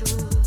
reflections,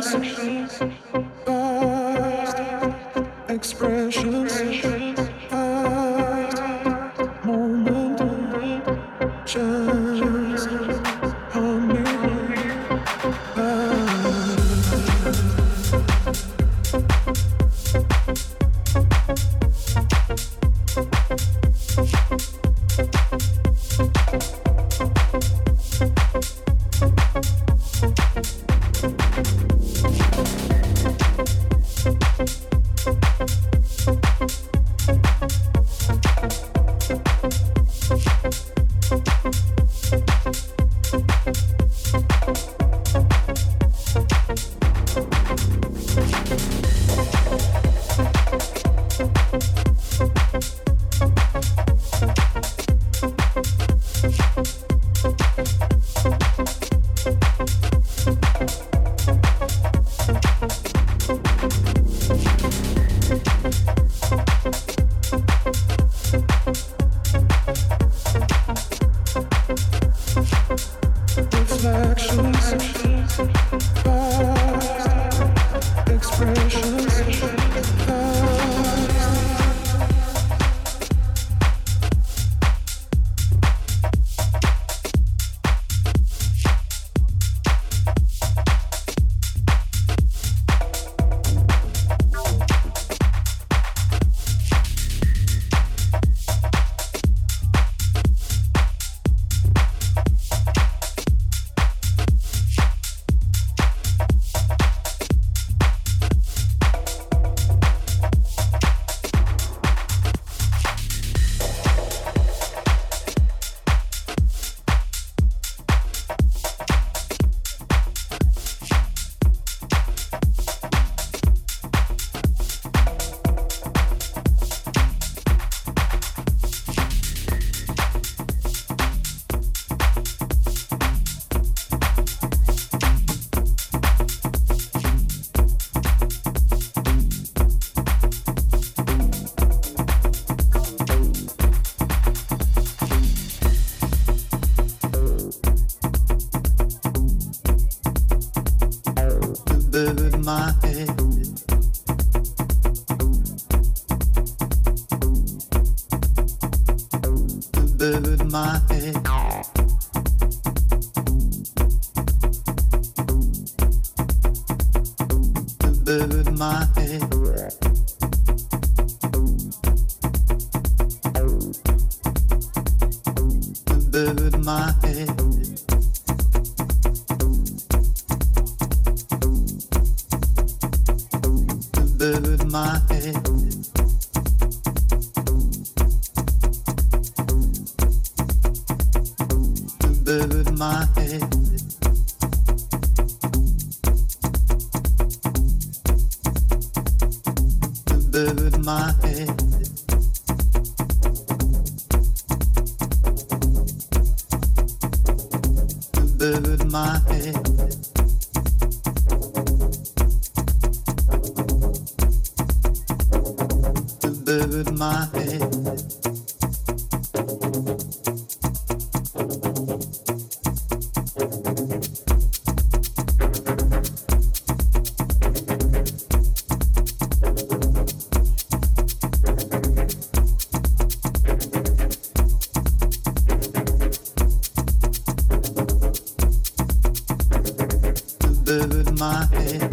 Menschen my head.